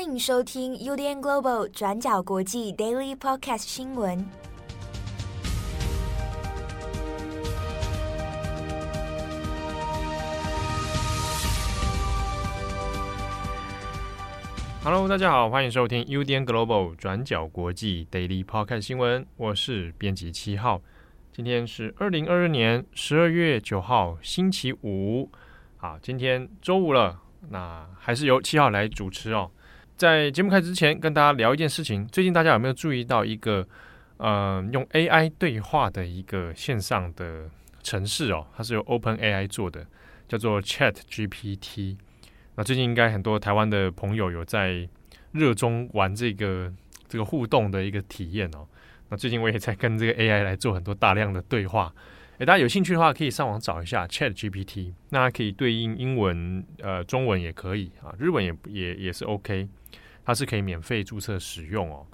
欢迎收听 UDN Global 转角国际 Daily Podcast 新闻。Hello，大家好，欢迎收听 UDN Global 转角国际 Daily Podcast 新闻。我是编辑七号，今天是二零二二年十二月九号，星期五。好，今天周五了，那还是由七号来主持哦。在节目开始之前，跟大家聊一件事情。最近大家有没有注意到一个呃用 AI 对话的一个线上的程式哦？它是由 OpenAI 做的，叫做 ChatGPT。那最近应该很多台湾的朋友有在热衷玩这个这个互动的一个体验哦。那最近我也在跟这个 AI 来做很多大量的对话。诶，大家有兴趣的话，可以上网找一下 ChatGPT。那可以对应英文、呃中文也可以啊，日文也也也是 OK。它是可以免费注册使用哦。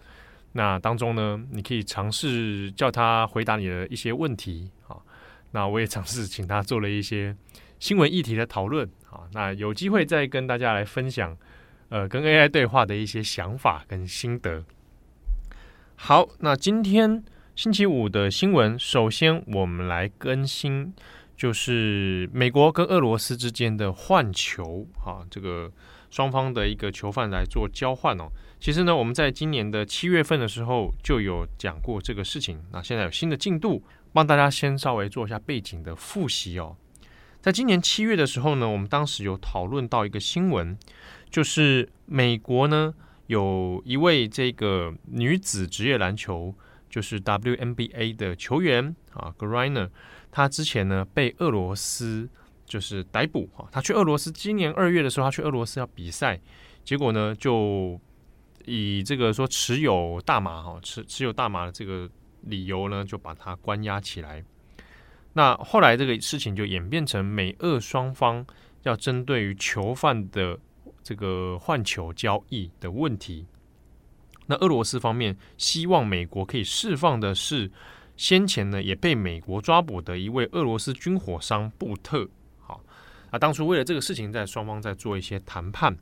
那当中呢，你可以尝试叫他回答你的一些问题啊。那我也尝试请他做了一些新闻议题的讨论啊。那有机会再跟大家来分享，呃，跟 AI 对话的一些想法跟心得。好，那今天星期五的新闻，首先我们来更新，就是美国跟俄罗斯之间的换球啊，这个。双方的一个囚犯来做交换哦。其实呢，我们在今年的七月份的时候就有讲过这个事情。那现在有新的进度，帮大家先稍微做一下背景的复习哦。在今年七月的时候呢，我们当时有讨论到一个新闻，就是美国呢有一位这个女子职业篮球，就是 WNBA 的球员啊，Griner，她之前呢被俄罗斯。就是逮捕哈，他去俄罗斯，今年二月的时候，他去俄罗斯要比赛，结果呢，就以这个说持有大麻哈，持持有大麻的这个理由呢，就把他关押起来。那后来这个事情就演变成美俄双方要针对于囚犯的这个换球交易的问题。那俄罗斯方面希望美国可以释放的是先前呢也被美国抓捕的一位俄罗斯军火商布特。好啊，当初为了这个事情，在双方在做一些谈判。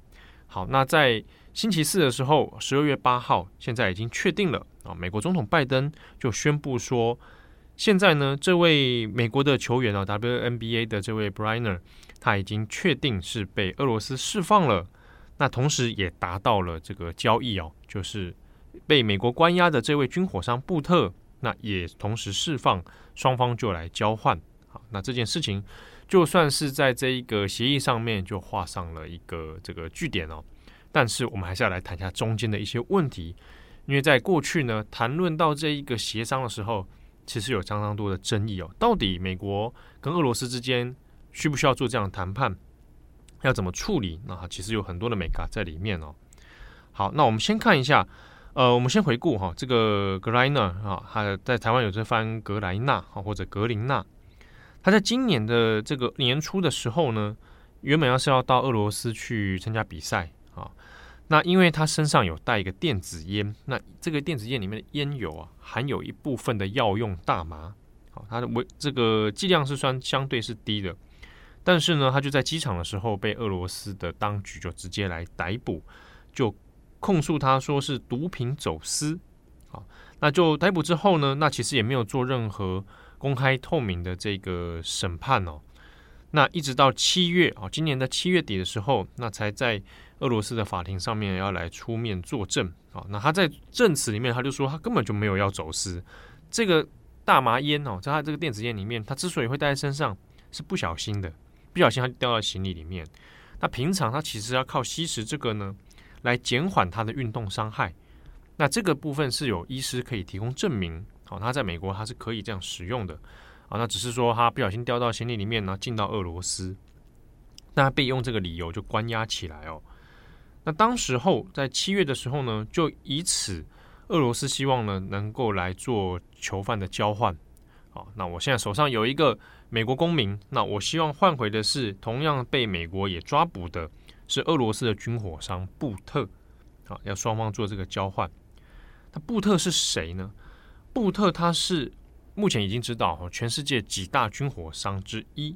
好，那在星期四的时候，十二月八号，现在已经确定了啊。美国总统拜登就宣布说，现在呢，这位美国的球员啊，WNBA 的这位 Bryner，他已经确定是被俄罗斯释放了。那同时也达到了这个交易哦，就是被美国关押的这位军火商布特，那也同时释放，双方就来交换。好，那这件事情。就算是在这一个协议上面就画上了一个这个句点哦，但是我们还是要来谈一下中间的一些问题，因为在过去呢，谈论到这一个协商的时候，其实有相当多的争议哦。到底美国跟俄罗斯之间需不需要做这样的谈判，要怎么处理？那其实有很多的眉角在里面哦。好，那我们先看一下，呃，我们先回顾哈，这个格莱纳啊，他在台湾有这番格莱纳啊，或者格林纳。他在今年的这个年初的时候呢，原本要是要到俄罗斯去参加比赛啊，那因为他身上有带一个电子烟，那这个电子烟里面的烟油啊，含有一部分的药用大麻，好，它的微这个剂量是算相对是低的，但是呢，他就在机场的时候被俄罗斯的当局就直接来逮捕，就控诉他说是毒品走私，啊，那就逮捕之后呢，那其实也没有做任何。公开透明的这个审判哦，那一直到七月哦，今年的七月底的时候，那才在俄罗斯的法庭上面要来出面作证啊。那他在证词里面他就说，他根本就没有要走私这个大麻烟哦，在他这个电子烟里面，他之所以会带在身上，是不小心的，不小心他掉到行李里面。那平常他其实要靠吸食这个呢，来减缓他的运动伤害。那这个部分是有医师可以提供证明。好，他在美国他是可以这样使用的，啊，那只是说他不小心掉到行李里面呢，进到俄罗斯，那被用这个理由就关押起来哦。那当时候在七月的时候呢，就以此俄罗斯希望呢能够来做囚犯的交换，好，那我现在手上有一个美国公民，那我希望换回的是同样被美国也抓捕的是俄罗斯的军火商布特，好，要双方做这个交换。那布特是谁呢？布特他是目前已经知道全世界几大军火商之一。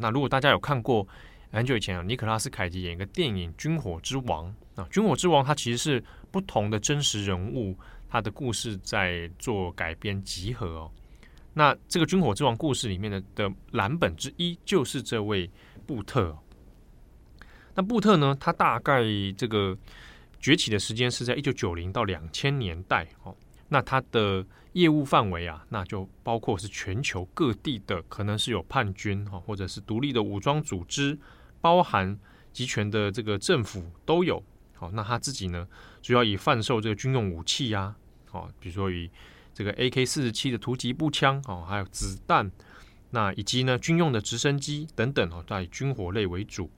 那如果大家有看过很久以前啊，尼可拉斯凯奇演一个电影《军火之王》啊，《军火之王》它其实是不同的真实人物，他的故事在做改编集合哦。那这个《军火之王》故事里面的的蓝本之一就是这位布特。那布特呢，他大概这个崛起的时间是在一九九零到两千年代哦。那他的业务范围啊，那就包括是全球各地的，可能是有叛军哈，或者是独立的武装组织。包含集权的这个政府都有，好，那他自己呢，主要以贩售这个军用武器呀，好，比如说以这个 AK 四十七的突击步枪，哦，还有子弹，那以及呢军用的直升机等等，哦，在军火类为主。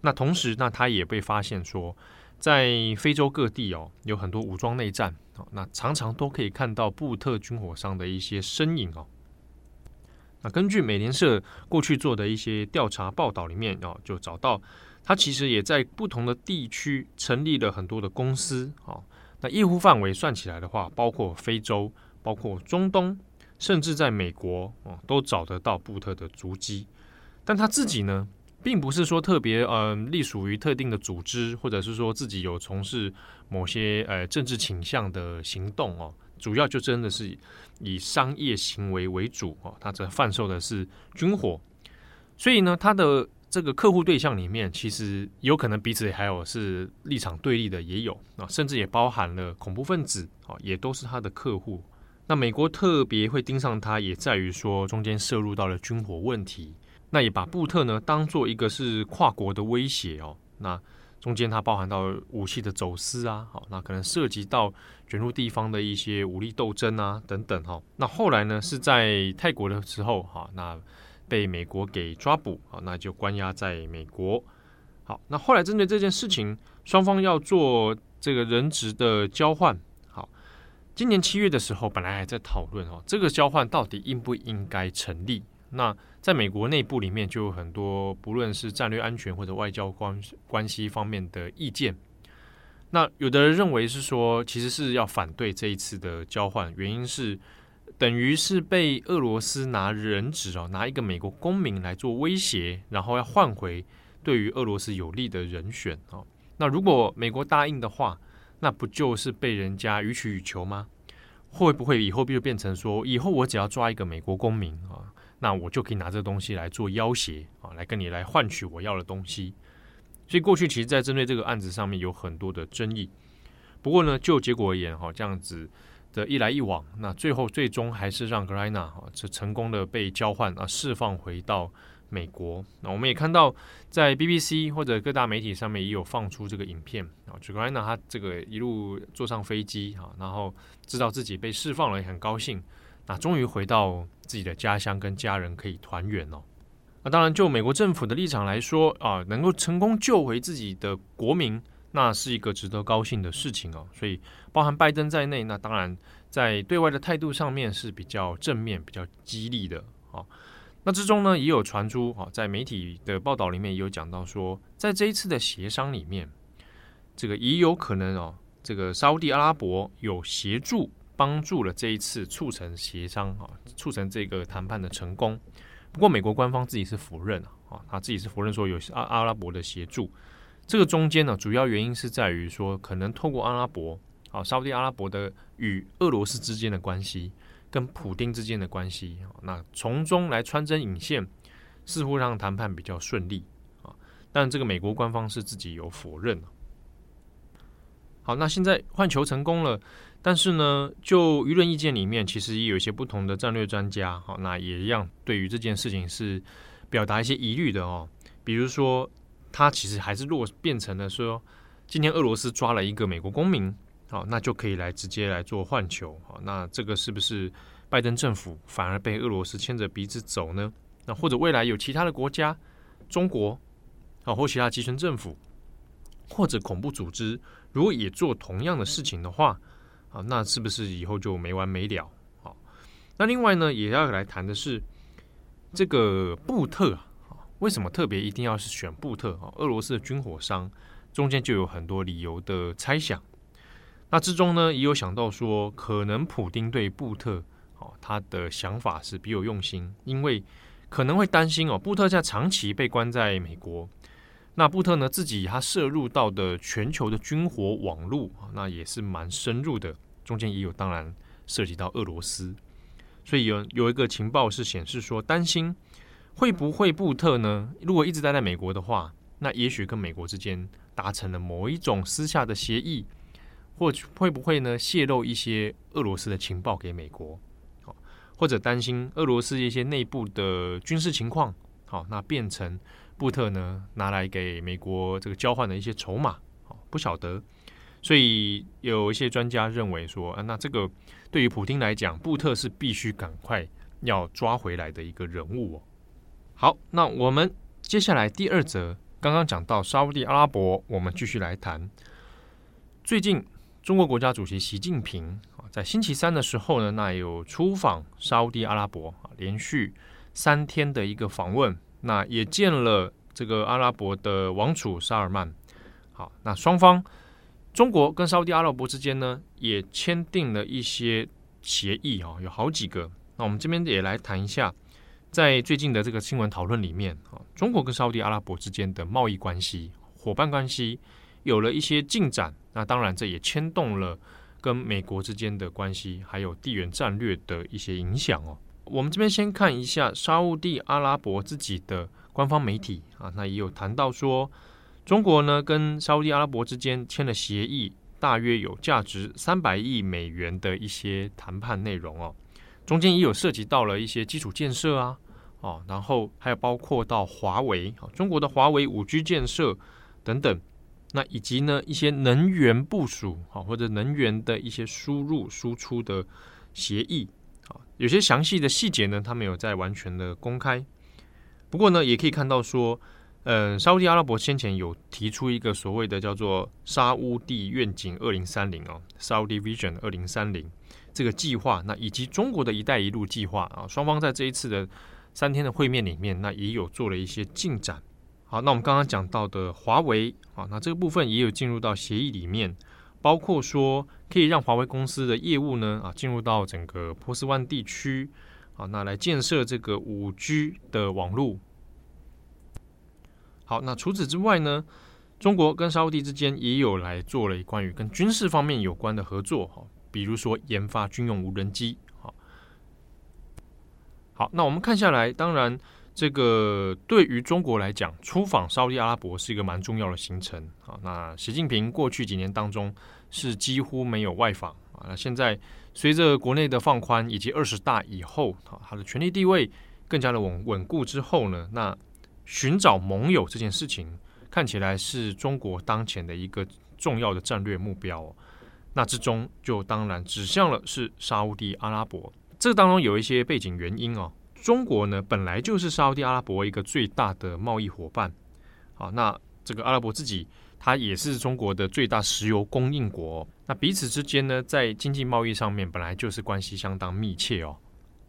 那同时，那他也被发现说，在非洲各地哦，有很多武装内战，哦，那常常都可以看到布特军火商的一些身影哦。那根据美联社过去做的一些调查报道里面哦，就找到他其实也在不同的地区成立了很多的公司哦。那业务范围算起来的话，包括非洲、包括中东，甚至在美国哦，都找得到布特的足迹。但他自己呢，并不是说特别呃隶属于特定的组织，或者是说自己有从事某些呃政治倾向的行动哦。主要就真的是以商业行为为主哦，他这贩售的是军火，所以呢，他的这个客户对象里面，其实有可能彼此还有是立场对立的，也有啊，甚至也包含了恐怖分子啊，也都是他的客户。那美国特别会盯上他，也在于说中间涉入到了军火问题，那也把布特呢当做一个是跨国的威胁哦，那。中间它包含到武器的走私啊，好，那可能涉及到卷入地方的一些武力斗争啊等等哈。那后来呢是在泰国的时候哈，那被美国给抓捕啊，那就关押在美国。好，那后来针对这件事情，双方要做这个人质的交换。好，今年七月的时候，本来还在讨论哦，这个交换到底应不应该成立？那在美国内部里面就有很多，不论是战略安全或者外交关关系方面的意见。那有的人认为是说，其实是要反对这一次的交换，原因是等于是被俄罗斯拿人质哦，拿一个美国公民来做威胁，然后要换回对于俄罗斯有利的人选哦。那如果美国答应的话，那不就是被人家予取予求吗？会不会以后就变成说，以后我只要抓一个美国公民啊？那我就可以拿这东西来做要挟啊，来跟你来换取我要的东西。所以过去其实，在针对这个案子上面有很多的争议。不过呢，就结果而言，哈，这样子的一来一往，那最后最终还是让格莱纳哈这成功的被交换啊，释放回到美国。那我们也看到，在 BBC 或者各大媒体上面也有放出这个影片啊，就格莱纳他这个一路坐上飞机啊，然后知道自己被释放了，也很高兴。那终于回到自己的家乡，跟家人可以团圆哦。那当然，就美国政府的立场来说啊，能够成功救回自己的国民，那是一个值得高兴的事情哦。所以，包含拜登在内，那当然在对外的态度上面是比较正面、比较激励的啊。那之中呢，也有传出啊，在媒体的报道里面也有讲到说，在这一次的协商里面，这个也有可能哦，这个沙乌地阿拉伯有协助。帮助了这一次促成协商啊，促成这个谈判的成功。不过美国官方自己是否认啊，他自己是否认说有阿阿拉伯的协助。这个中间呢，主要原因是在于说，可能透过阿拉伯啊，沙乌地阿拉伯的与俄罗斯之间的关系，跟普丁之间的关系，那从中来穿针引线，似乎让谈判比较顺利啊。但这个美国官方是自己有否认。好，那现在换球成功了。但是呢，就舆论意见里面，其实也有一些不同的战略专家，好，那也一样，对于这件事情是表达一些疑虑的哦。比如说，他其实还是落变成了说，今天俄罗斯抓了一个美国公民，好，那就可以来直接来做换球，好，那这个是不是拜登政府反而被俄罗斯牵着鼻子走呢？那或者未来有其他的国家，中国，啊，或其他集权政府，或者恐怖组织，如果也做同样的事情的话，啊，那是不是以后就没完没了？好，那另外呢，也要来谈的是这个布特啊，为什么特别一定要是选布特啊？俄罗斯的军火商中间就有很多理由的猜想。那之中呢，也有想到说，可能普丁对布特，哦，他的想法是别有用心，因为可能会担心哦，布特在长期被关在美国，那布特呢自己他涉入到的全球的军火网络，那也是蛮深入的，中间也有当然涉及到俄罗斯，所以有有一个情报是显示说，担心会不会布特呢，如果一直待在美国的话，那也许跟美国之间达成了某一种私下的协议。或会不会呢？泄露一些俄罗斯的情报给美国，或者担心俄罗斯一些内部的军事情况，好，那变成布特呢拿来给美国这个交换的一些筹码，不晓得。所以有一些专家认为说，啊，那这个对于普京来讲，布特是必须赶快要抓回来的一个人物哦。好，那我们接下来第二则，刚刚讲到沙乌地阿拉伯，我们继续来谈最近。中国国家主席习近平啊，在星期三的时候呢，那有出访沙乌地阿拉伯啊，连续三天的一个访问，那也见了这个阿拉伯的王储沙尔曼。好，那双方中国跟沙乌地阿拉伯之间呢，也签订了一些协议啊，有好几个。那我们这边也来谈一下，在最近的这个新闻讨论里面啊，中国跟沙乌地阿拉伯之间的贸易关系、伙伴关系有了一些进展。那当然，这也牵动了跟美国之间的关系，还有地缘战略的一些影响哦。我们这边先看一下沙乌地阿拉伯自己的官方媒体啊，那也有谈到说，中国呢跟沙乌地阿拉伯之间签了协议，大约有价值三百亿美元的一些谈判内容哦。中间也有涉及到了一些基础建设啊，哦，然后还有包括到华为啊，中国的华为五 G 建设等等。那以及呢，一些能源部署啊，或者能源的一些输入输出的协议啊，有些详细的细节呢，它没有在完全的公开。不过呢，也可以看到说，嗯，沙乌地阿拉伯先前有提出一个所谓的叫做沙乌地愿景二零三零啊，Saudi Vision 二零三零这个计划，那以及中国的一带一路计划啊，双方在这一次的三天的会面里面，那也有做了一些进展。好，那我们刚刚讲到的华为啊，那这个部分也有进入到协议里面，包括说可以让华为公司的业务呢啊进入到整个波斯湾地区啊，那来建设这个五 G 的网络。好，那除此之外呢，中国跟沙乌地之间也有来做了关于跟军事方面有关的合作哈，比如说研发军用无人机。好，好，那我们看下来，当然。这个对于中国来讲，出访沙乌地阿拉伯是一个蛮重要的行程啊。那习近平过去几年当中是几乎没有外访啊。那现在随着国内的放宽以及二十大以后啊，他的权力地位更加的稳稳固之后呢，那寻找盟友这件事情看起来是中国当前的一个重要的战略目标。那之中就当然指向了是沙乌地阿拉伯。这当中有一些背景原因哦。中国呢，本来就是沙乌地阿拉伯一个最大的贸易伙伴，好，那这个阿拉伯自己，它也是中国的最大石油供应国，那彼此之间呢，在经济贸易上面本来就是关系相当密切哦。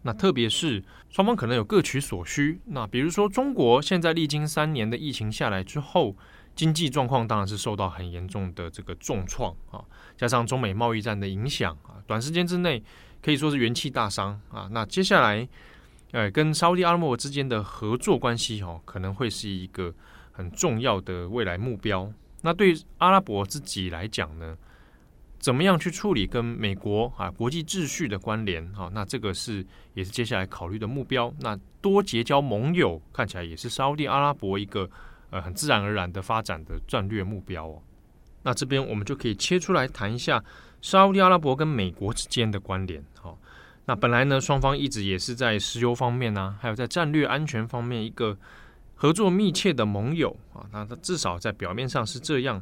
那特别是双方可能有各取所需，那比如说中国现在历经三年的疫情下来之后，经济状况当然是受到很严重的这个重创啊，加上中美贸易战的影响啊，短时间之内可以说是元气大伤啊。那接下来。呃，跟沙乌地阿拉伯之间的合作关系哦，可能会是一个很重要的未来目标。那对阿拉伯自己来讲呢，怎么样去处理跟美国啊国际秩序的关联？哈，那这个是也是接下来考虑的目标。那多结交盟友，看起来也是沙乌地阿拉伯一个呃很自然而然的发展的战略目标哦。那这边我们就可以切出来谈一下沙乌地阿拉伯跟美国之间的关联，哈。那本来呢，双方一直也是在石油方面呢、还有在战略安全方面一个合作密切的盟友啊。那他至少在表面上是这样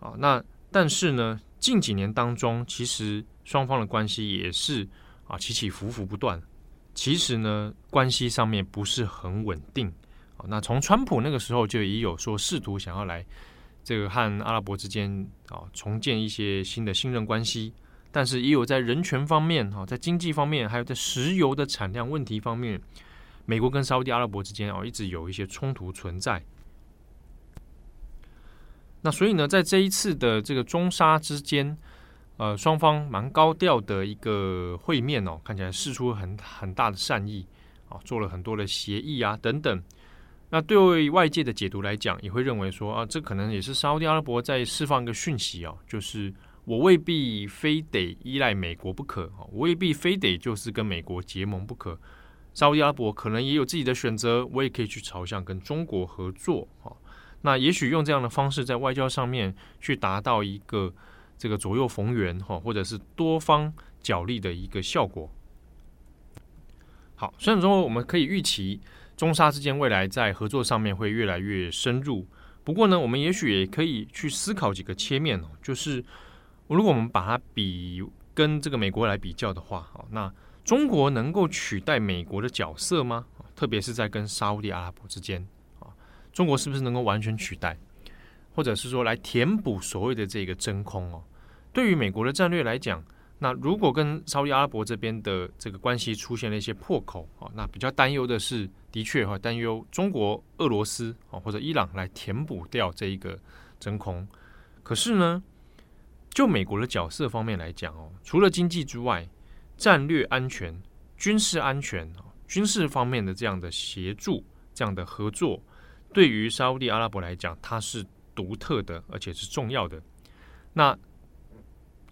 啊。那但是呢，近几年当中，其实双方的关系也是啊起起伏伏不断。其实呢，关系上面不是很稳定。那从川普那个时候就已有说试图想要来这个和阿拉伯之间啊重建一些新的信任关系。但是也有在人权方面，哈，在经济方面，还有在石油的产量问题方面，美国跟沙乌地阿拉伯之间哦，一直有一些冲突存在。那所以呢，在这一次的这个中沙之间，呃，双方蛮高调的一个会面哦，看起来释出很很大的善意啊，做了很多的协议啊等等。那对外界的解读来讲，也会认为说啊，这可能也是沙乌地阿拉伯在释放一个讯息哦，就是我未必非得依赖美国不可，我未必非得就是跟美国结盟不可。沙乌地阿拉伯可能也有自己的选择，我也可以去朝向跟中国合作。那也许用这样的方式在外交上面去达到一个这个左右逢源哈，或者是多方角力的一个效果。好，虽然说我们可以预期。中沙之间未来在合作上面会越来越深入，不过呢，我们也许也可以去思考几个切面哦，就是如果我们把它比跟这个美国来比较的话，那中国能够取代美国的角色吗？特别是在跟沙乌地阿拉伯之间啊，中国是不是能够完全取代，或者是说来填补所谓的这个真空哦？对于美国的战略来讲。那如果跟沙乌阿拉伯这边的这个关系出现了一些破口啊，那比较担忧的是，的确哈，担忧中国、俄罗斯啊或者伊朗来填补掉这一个真空。可是呢，就美国的角色方面来讲哦，除了经济之外，战略安全、军事安全啊，军事方面的这样的协助、这样的合作，对于沙乌地阿拉伯来讲，它是独特的，而且是重要的。那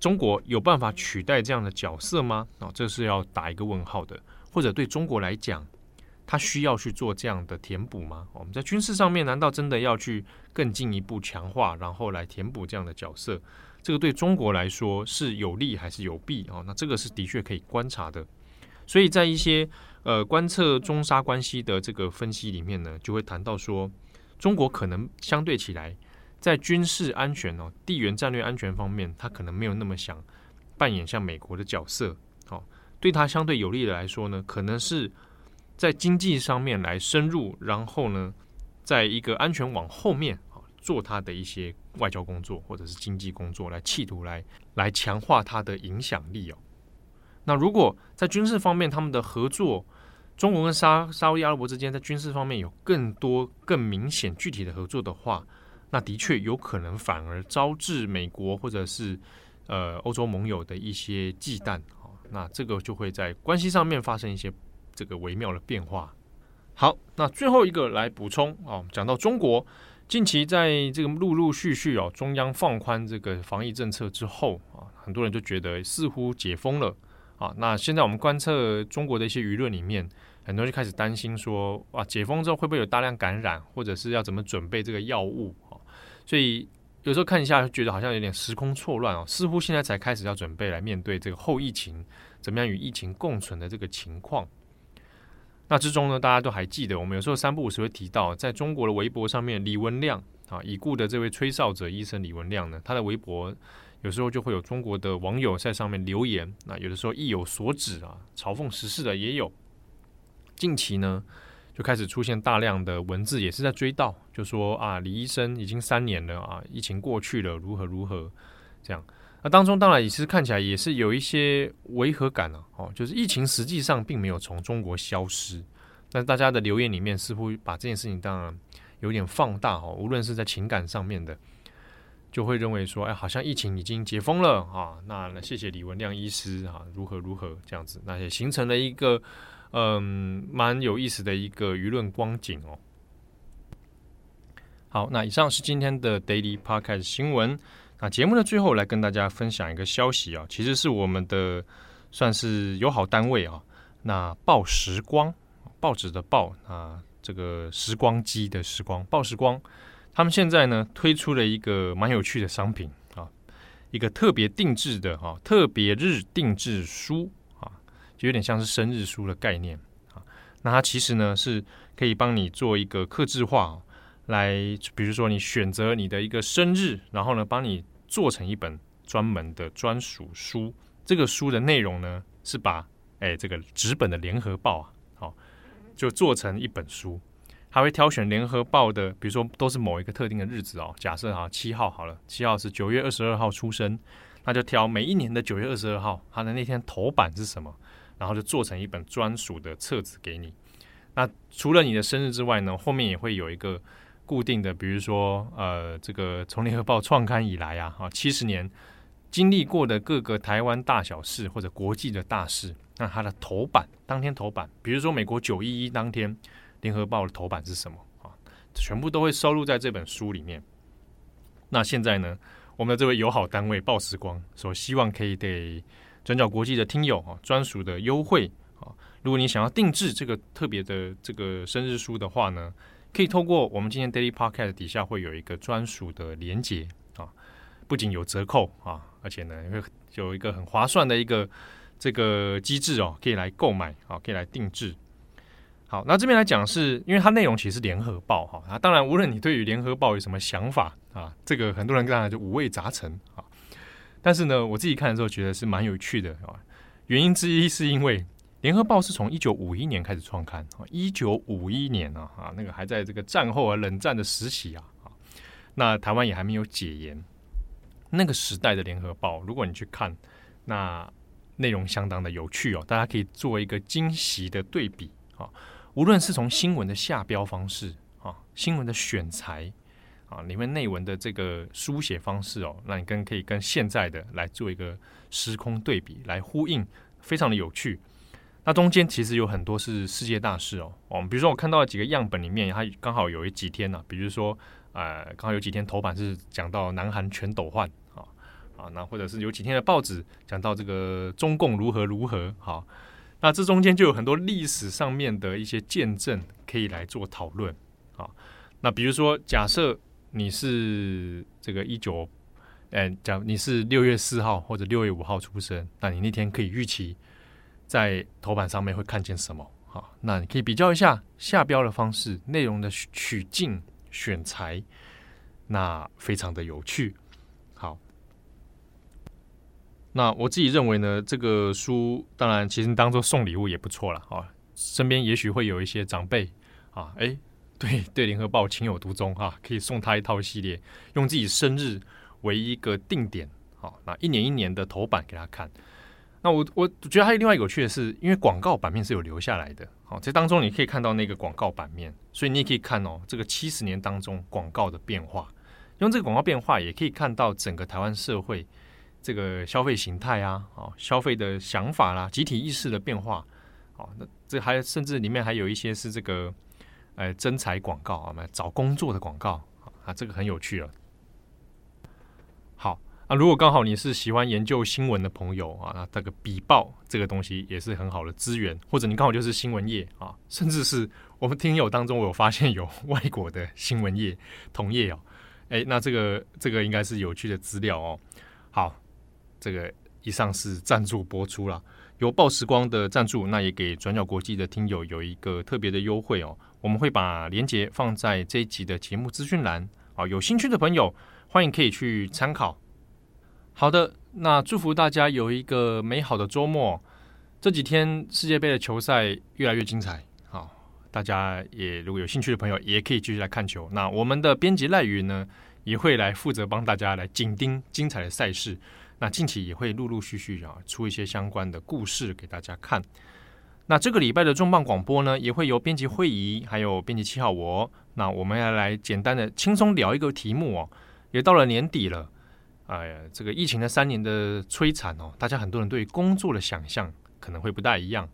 中国有办法取代这样的角色吗？啊，这是要打一个问号的。或者对中国来讲，他需要去做这样的填补吗？我们在军事上面难道真的要去更进一步强化，然后来填补这样的角色？这个对中国来说是有利还是有弊？哦，那这个是的确可以观察的。所以在一些呃观测中沙关系的这个分析里面呢，就会谈到说，中国可能相对起来。在军事安全哦，地缘战略安全方面，他可能没有那么想扮演像美国的角色。哦，对他相对有利的来说呢，可能是在经济上面来深入，然后呢，在一个安全网后面啊，做他的一些外交工作或者是经济工作，来企图来来强化他的影响力哦。那如果在军事方面他们的合作，中国跟沙沙乌阿拉伯之间在军事方面有更多更明显具体的合作的话，那的确有可能反而招致美国或者是呃欧洲盟友的一些忌惮啊，那这个就会在关系上面发生一些这个微妙的变化。好，那最后一个来补充啊，讲到中国近期在这个陆陆续续哦，中央放宽这个防疫政策之后啊，很多人就觉得似乎解封了啊。那现在我们观测中国的一些舆论里面。很多人就开始担心说，哇，解封之后会不会有大量感染，或者是要怎么准备这个药物？所以有时候看一下，觉得好像有点时空错乱哦，似乎现在才开始要准备来面对这个后疫情，怎么样与疫情共存的这个情况。那之中呢，大家都还记得，我们有时候三不五时会提到，在中国的微博上面，李文亮啊，已故的这位吹哨者医生李文亮呢，他的微博有时候就会有中国的网友在上面留言，那有的时候意有所指啊，嘲讽时事的也有。近期呢，就开始出现大量的文字，也是在追悼，就说啊，李医生已经三年了啊，疫情过去了，如何如何这样。那当中当然也是看起来也是有一些违和感了哦，就是疫情实际上并没有从中国消失，但大家的留言里面似乎把这件事情当然有点放大哦，无论是在情感上面的，就会认为说，哎，好像疫情已经解封了啊，那谢谢李文亮医师啊，如何如何这样子，那也形成了一个。嗯，蛮有意思的一个舆论光景哦。好，那以上是今天的 Daily Podcast 新闻。那节目的最后来跟大家分享一个消息啊，其实是我们的算是友好单位啊。那报时光，报纸的报啊，这个时光机的时光，报时光，他们现在呢推出了一个蛮有趣的商品啊，一个特别定制的哈特别日定制书。就有点像是生日书的概念啊，那它其实呢是可以帮你做一个克制化，来比如说你选择你的一个生日，然后呢帮你做成一本专门的专属书。这个书的内容呢是把哎这个纸本的联合报啊，好就做成一本书，还会挑选联合报的，比如说都是某一个特定的日子哦，假设啊七号好了，七号是九月二十二号出生，那就挑每一年的九月二十二号，它的那天头版是什么？然后就做成一本专属的册子给你。那除了你的生日之外呢，后面也会有一个固定的，比如说呃，这个从联合报创刊以来啊，啊七十年经历过的各个台湾大小事或者国际的大事，那它的头版当天头版，比如说美国九一一当天，联合报的头版是什么啊？全部都会收录在这本书里面。那现在呢，我们的这位友好单位报时光说，希望可以给转角国际的听友啊专属的优惠啊。如果你想要定制这个特别的这个生日书的话呢，可以透过我们今天 Daily Podcast 底下会有一个专属的连结啊，不仅有折扣啊，而且呢会有一个很划算的一个这个机制哦，可以来购买啊，可以来定制。好，那这边来讲是因为它内容其实是联合报哈，啊，当然无论你对于联合报有什么想法啊，这个很多人当然就五味杂陈啊，但是呢，我自己看的时候觉得是蛮有趣的啊，原因之一是因为。联合报是从一九五一年开始创刊啊，一九五一年啊，啊，那个还在这个战后啊冷战的时期啊，啊，那台湾也还没有解严，那个时代的联合报，如果你去看，那内容相当的有趣哦，大家可以做一个惊喜的对比啊，无论是从新闻的下标方式啊，新闻的选材啊，里面内文的这个书写方式哦，那你跟可以跟现在的来做一个时空对比来呼应，非常的有趣。那中间其实有很多是世界大事哦，哦，比如说我看到几个样本里面，它刚好有几天呢、比如说，呃，刚好有几天头版是讲到南韩全斗焕啊啊，那或者是有几天的报纸讲到这个中共如何如何，好，那这中间就有很多历史上面的一些见证可以来做讨论啊。那比如说，假设你是这个一九，哎，讲你是六月四号或者六月五号出生，那你那天可以预期。在头版上面会看见什么？好，那你可以比较一下下标的方式、内容的取径、选材，那非常的有趣。好，那我自己认为呢，这个书当然其实当做送礼物也不错了啊。身边也许会有一些长辈啊，哎，对对，联合报情有独钟啊，可以送他一套系列，用自己生日为一个定点，好，那一年一年的头版给他看。那我我觉得还有另外一个有趣的是，因为广告版面是有留下来的，好，这当中你可以看到那个广告版面，所以你也可以看哦，这个七十年当中广告的变化，用这个广告变化也可以看到整个台湾社会这个消费形态啊，哦，消费的想法啦，集体意识的变化，哦，那这还甚至里面还有一些是这个，哎，征才广告啊，找工作的广告啊，这个很有趣了。好。啊、如果刚好你是喜欢研究新闻的朋友啊，那这个笔报这个东西也是很好的资源，或者你刚好就是新闻业啊，甚至是我们听友当中，我有发现有外国的新闻业同业哦，哎，那这个这个应该是有趣的资料哦。好，这个以上是赞助播出了，由报时光的赞助，那也给转角国际的听友有一个特别的优惠哦。我们会把链接放在这一集的节目资讯栏啊，有兴趣的朋友欢迎可以去参考。好的，那祝福大家有一个美好的周末。这几天世界杯的球赛越来越精彩，好，大家也如果有兴趣的朋友，也可以继续来看球。那我们的编辑赖云呢，也会来负责帮大家来紧盯精彩的赛事。那近期也会陆陆续续啊出一些相关的故事给大家看。那这个礼拜的重磅广播呢，也会由编辑会议还有编辑七号我，那我们要来简单的轻松聊一个题目哦，也到了年底了。哎呀，这个疫情的三年的摧残哦，大家很多人对工作的想象可能会不大一样。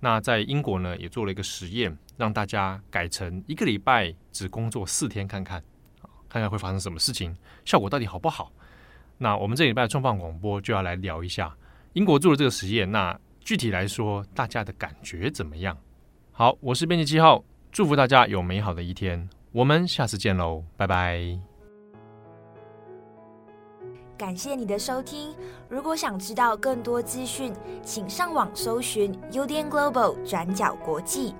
那在英国呢，也做了一个实验，让大家改成一个礼拜只工作四天，看看，看看会发生什么事情，效果到底好不好？那我们这礼拜的重磅广播就要来聊一下英国做的这个实验。那具体来说，大家的感觉怎么样？好，我是编辑七号，祝福大家有美好的一天，我们下次见喽，拜拜。感谢你的收听。如果想知道更多资讯，请上网搜寻 UDN Global 转角国际。